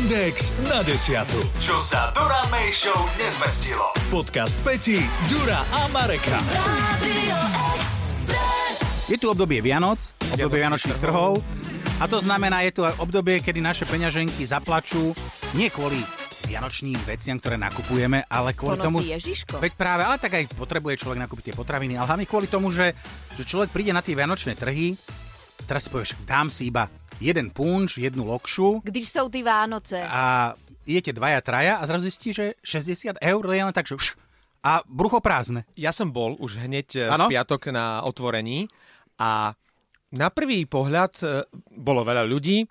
Index na desiatu. Čo sa Dura May Show nezmestilo. Podcast Peti, Dura a Mareka. Je tu obdobie Vianoc, obdobie Vianočných trhov a to znamená, je tu aj obdobie, kedy naše peňaženky zaplačú nie kvôli vianočným veciam, ktoré nakupujeme, ale kvôli To tomu... Ježiško. Veď práve, ale tak aj potrebuje človek nakúpiť tie potraviny, ale hlavne kvôli tomu, že, že človek príde na tie vianočné trhy, teraz si povieš, dám si iba jeden punč, jednu lokšu Když jsou ty Vánoce. a idete dvaja, traja a zrazu zistí, že 60 eur je len tak, že už a brucho prázdne. Ja som bol už hneď e, Áno? v piatok na otvorení a na prvý pohľad e, bolo veľa ľudí, e,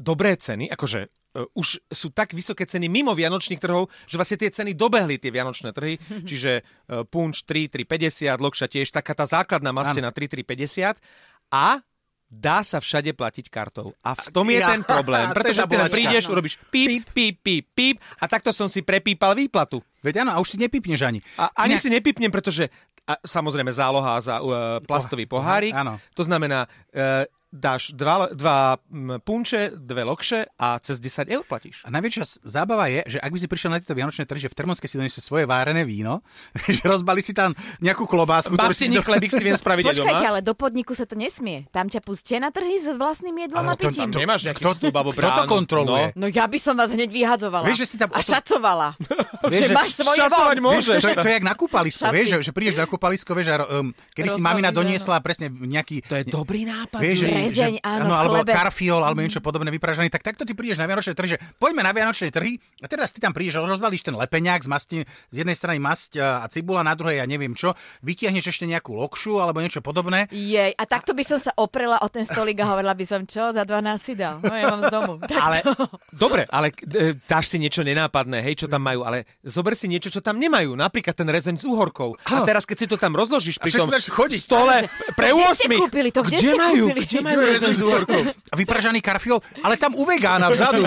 dobré ceny, akože už sú tak vysoké ceny mimo vianočných trhov, že vlastne tie ceny dobehli tie vianočné trhy, čiže punč 3, 3,50, lokša tiež, taká tá základná Áno. na 3, 3,50 a dá sa všade platiť kartou. A v tom je Ja, ten problém, pretože ty bolačka. prídeš, urobíš píp, píp, píp, píp a takto som si prepípal výplatu. Veď áno, a už si nepipneš ani. A ani Inak- si nepipnem, pretože a, samozrejme záloha za uh, plastový pohárik. Áno. To znamená, uh, dáš dva, dva punče, dve lokše a cez 10 eur platíš. A najväčšia zábava je, že ak by si prišiel na tieto vianočné trhy, že v termoske si doniesie svoje várené víno, že rozbali si tam nejakú klobásku. do- chlebík si viem spraviť aj doma. Počkajte, ale do podniku sa to nesmie. Tam ťa pustia na trhy s vlastným jedlom Ale a to- pitím. to- Nemáš nejaký Kto- vstup alebo kto to kontroluje? No ja by som vás hneď vyhadzovala. Vieš, že si tam A šacovala. Vieš, že máš svoje šacovať môžeš. To, je- to je jak na kúpalisko, vieš, že, že prídeš na kúpalisko, vieš, a um, kedy si mamina doniesla presne nejaký... To je dobrý nápad. Vieš. Rezeň, že, áno, v alebo chlebe. karfiol, alebo niečo podobné vypražaný, tak takto ty prídeš na Vianočné trhy, že poďme na Vianočné trhy a teraz ty tam prídeš, rozbalíš ten lepeňák z masti, z jednej strany masť a cibula, na druhej ja neviem čo, vytiahneš ešte nejakú lokšu alebo niečo podobné. Jej, a takto by som sa oprela o ten stolík a hovorila by som, čo, za 12 si dal. No ja mám z domu. Ale, dobre, ale e, dáš si niečo nenápadné, hej, čo tam majú, ale zober si niečo, čo tam nemajú, napríklad ten rezeň s uhorkou. A Áno. teraz, keď si to tam rozložíš pri tom chodiť. stole pre Kde ste 8. kúpili to? Kde Kde ste majú? kúpili? Kde majú rezeň s uhorkou? A vypražaný karfiol, ale tam u vegána vzadu.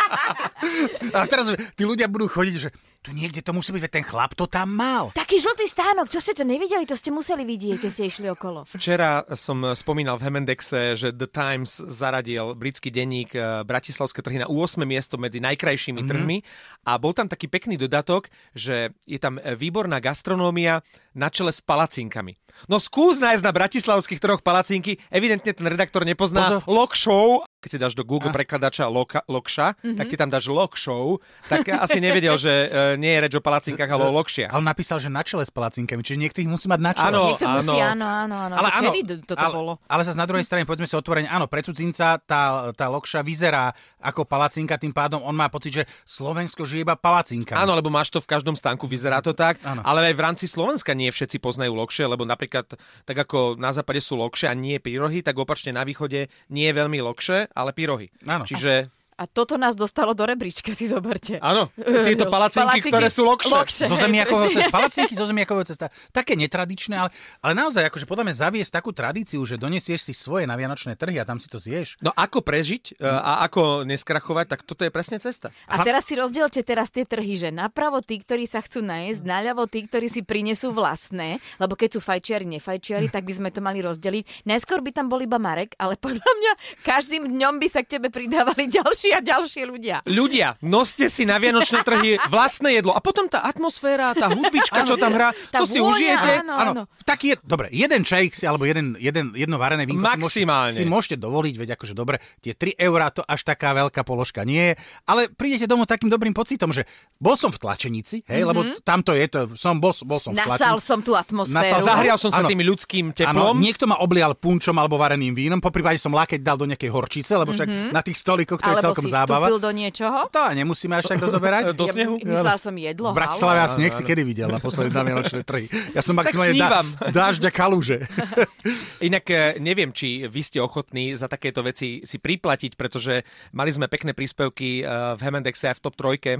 a teraz tí ľudia budú chodiť, že tu niekde to musí byť, veď ten chlap to tam mal. Taký žltý stánok, čo ste to nevideli, to ste museli vidieť, keď ste išli okolo. Včera som spomínal v Hemendexe, že The Times zaradil britský denník eh, Bratislavské trhy na 8. miesto medzi najkrajšími mm-hmm. trhmi a bol tam taký pekný dodatok, že je tam eh, výborná gastronómia na čele s palacinkami. No skús nájsť na bratislavských trhoch palacinky, evidentne ten redaktor nepozná Pozor. Lok Show, keď si dáš do Google prekladača loka, Lokša, mm-hmm. tak ti tam dáš Lok Show, tak asi nevedel, že eh, nie je reč o palacinkách, ale o Lokšiach. Ale napísal, že na čele s palacinkami, čiže niekto ich musí mať na čele. Áno, Niekto musí, áno. áno, áno, áno. Ale áno, Kedy to- toto ale, bolo? ale zase na druhej strane, povedzme si otvorene, áno, pre cudzinca tá, tá lokša vyzerá ako palacinka, tým pádom on má pocit, že Slovensko žije iba palacinkami. Áno, lebo máš to v každom stánku, vyzerá to tak, Áno. ale aj v rámci Slovenska nie všetci poznajú lokše, lebo napríklad tak ako na západe sú lokše a nie pyrohy, tak opačne na východe nie je veľmi lokše, ale pyrohy. Áno. Čiže A toto nás dostalo do rebríčka, si zoberte. áno, tieto palacinky, ktoré sú lokše. Lokše. Zo zemiakového cesta, palacinky zo zemiakového cesta, také netradičné, ale, ale naozaj, akože podľa mňa zaviesť takú tradíciu, že donesieš si svoje na vianočné trhy a tam si to zješ. No ako prežiť e, a ako neskrachovať, tak toto je presne cesta. A teraz si rozdielte teraz tie trhy, že napravo tí, ktorí sa chcú najesť, naľavo tí, ktorí si prinesú vlastné, lebo keď sú fajčiari, nefajčiari, tak by sme to mali rozdeliť. Najskôr by tam bol iba Marek, ale podľa mňa každým dňom by sa k tebe pridávali ďalší a ďalší ľudia. Ľudia, noste si na vianočné trhy vlastné jedlo a potom tá atmosféra, tá hudbička, čo tam hrá, Tá to si vôňa, užijete. áno. Áno, taký je, dobre, jeden čajk si, alebo jeden, jeden, jedno varené vínko Maximálne. Si, môžete, si môžete dovoliť, veď akože dobre, tie 3 eurá to až taká veľká položka nie je, ale prídete domov takým dobrým pocitom, že bol som v tlačenici, hej, mm-hmm. lebo tamto je to, som, bol, bol som v Nasal tlačenici. som tú atmosféru. Nasal- Zahrial som sa Áno. tým ľudským Áno, teplom. niekto ma oblial punčom alebo vareným vínom, po prípade som lakeť dal do nejakej horčice, lebo však mm-hmm. na tých stolíkoch to je celkom si zábava. vstúpil do niečoho. To nemusíme až tak rozoberať. Do snehu? Ja, myslela som jedlo. V Bratislave asi nech si kedy videl na posledné na Vianočné trhy. Ja som maximálne snívam. dážď a kaluže. Inak e, neviem, či vy ste ochotní za takéto veci si priplatiť, pretože mali sme pekné príspevky e, v Hemendexe aj v top trojke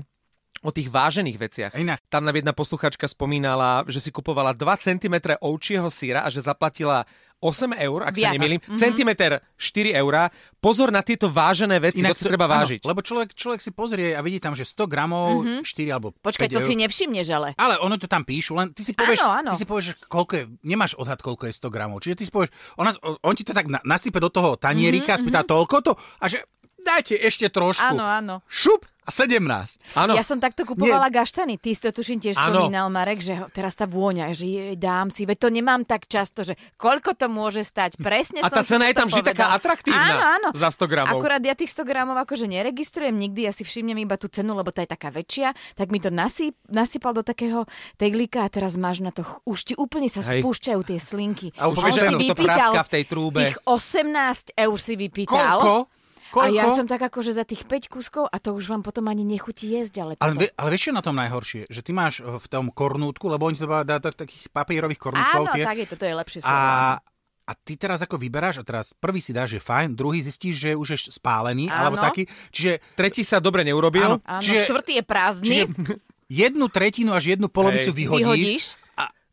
o tých vážených veciach. Inak. Tam nám jedna posluchačka spomínala, že si kupovala 2 cm ovčieho síra a že zaplatila 8 eur, ak sa Viac. nemýlim. Mm-hmm. Centimeter 4 eurá. Pozor na tieto vážené veci, to si to- treba áno, vážiť. Lebo človek, človek si pozrie a vidí tam, že 100 gramov, mm-hmm. 4 alebo 5 Počkaj, to eur. si nevšimneš ale. Ale ono to tam píšu, len ty si povieš, Áno, áno. Ty si povieš koľko je, nemáš odhad, koľko je 100 gramov. Čiže ty si povieš, ona, on ti to tak na, nasype do toho tanierika, mm-hmm, spýta toľko to a že dajte ešte trošku. Áno, áno. Šup a 17. Áno. Ja som takto kupovala gaštany. Ty si to tuším tiež Áno. spomínal, Marek, že ho- teraz tá vôňa, že jej dám si, veď to nemám tak často, že koľko to môže stať. Presne A tá cena je tam vždy taká atraktívna Áno, áno. za 100 gramov. Akurát ja tých 100 gramov akože neregistrujem nikdy, ja si všimnem iba tú cenu, lebo tá je taká väčšia, tak mi to nasýp, nasypal do takého teglíka a teraz máš na to, už ti úplne sa Hej. spúšťajú tie slinky. A už On si to vypýtal v tej trúbe. Tých 18 eur si vypýtal. Koľko? A ja Koľko? som tak akože za tých 5 kuskov a to už vám potom ani nechutí jesť, ale, Ale, toto- vie, ale vieš, čo na tom najhoršie? Že ty máš eh, v tom kornútku, lebo oni to dá do takých papierových kornútkov. Áno, tie, tak je to, to je lepšie slovo. a, a ty teraz ako vyberáš a teraz prvý si dáš, že fajn, druhý zistíš, že už je spálený, Áno. alebo taký. Čiže, Tretí sa dobre neurobil. Áno. Áno, čiže- štvrtý je prázdny. čiže jednu tretinu až jednu polovicu Hej. vyhodíš. vyhodíš.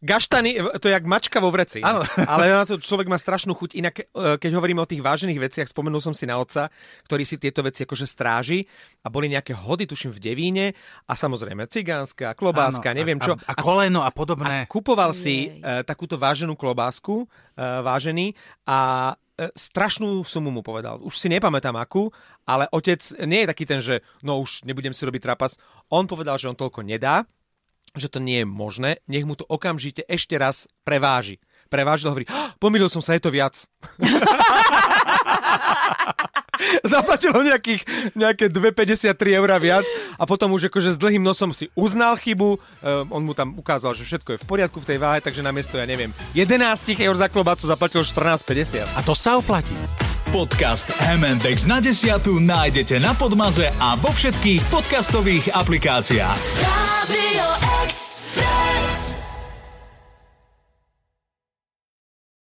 Gaštany, to je jak mačka vo vreci. Áno. Ale na to človek má strašnú chuť. Inak, e, keď hovoríme o tých vážených veciach, spomenul som si na otca, ktorý si tieto veci akože stráži a boli nejaké hody, tuším, v Devíne a samozrejme cigánska, klobáska, Áno, neviem a, čo. A, a koleno a podobné. Kupoval si Jej. e, takúto váženú klobásku, e, vážený, a strašnú sumu mu povedal. Už si nepamätám akú, ale otec nie je taký ten, že no už nebudem si robiť trapas. On povedal, že on toľko nedá, že to nie je možné, nech mu to okamžite ešte raz preváži. Prevážil hovorí, "Ah, pomýlil som sa, je to viac. Zaplatilo nejakých, nejaké 2,53 eur viac a potom už akože s dlhým nosom si uznal chybu, um, on mu tam ukázal, že všetko je v poriadku v tej váhe, takže namiesto, ja neviem, 11 eur za klobácu zaplatil 14,50. A to sa oplatí. Podcast M&X na desiatu nájdete na Podmaze a vo všetkých podcastových aplikáciách. Radio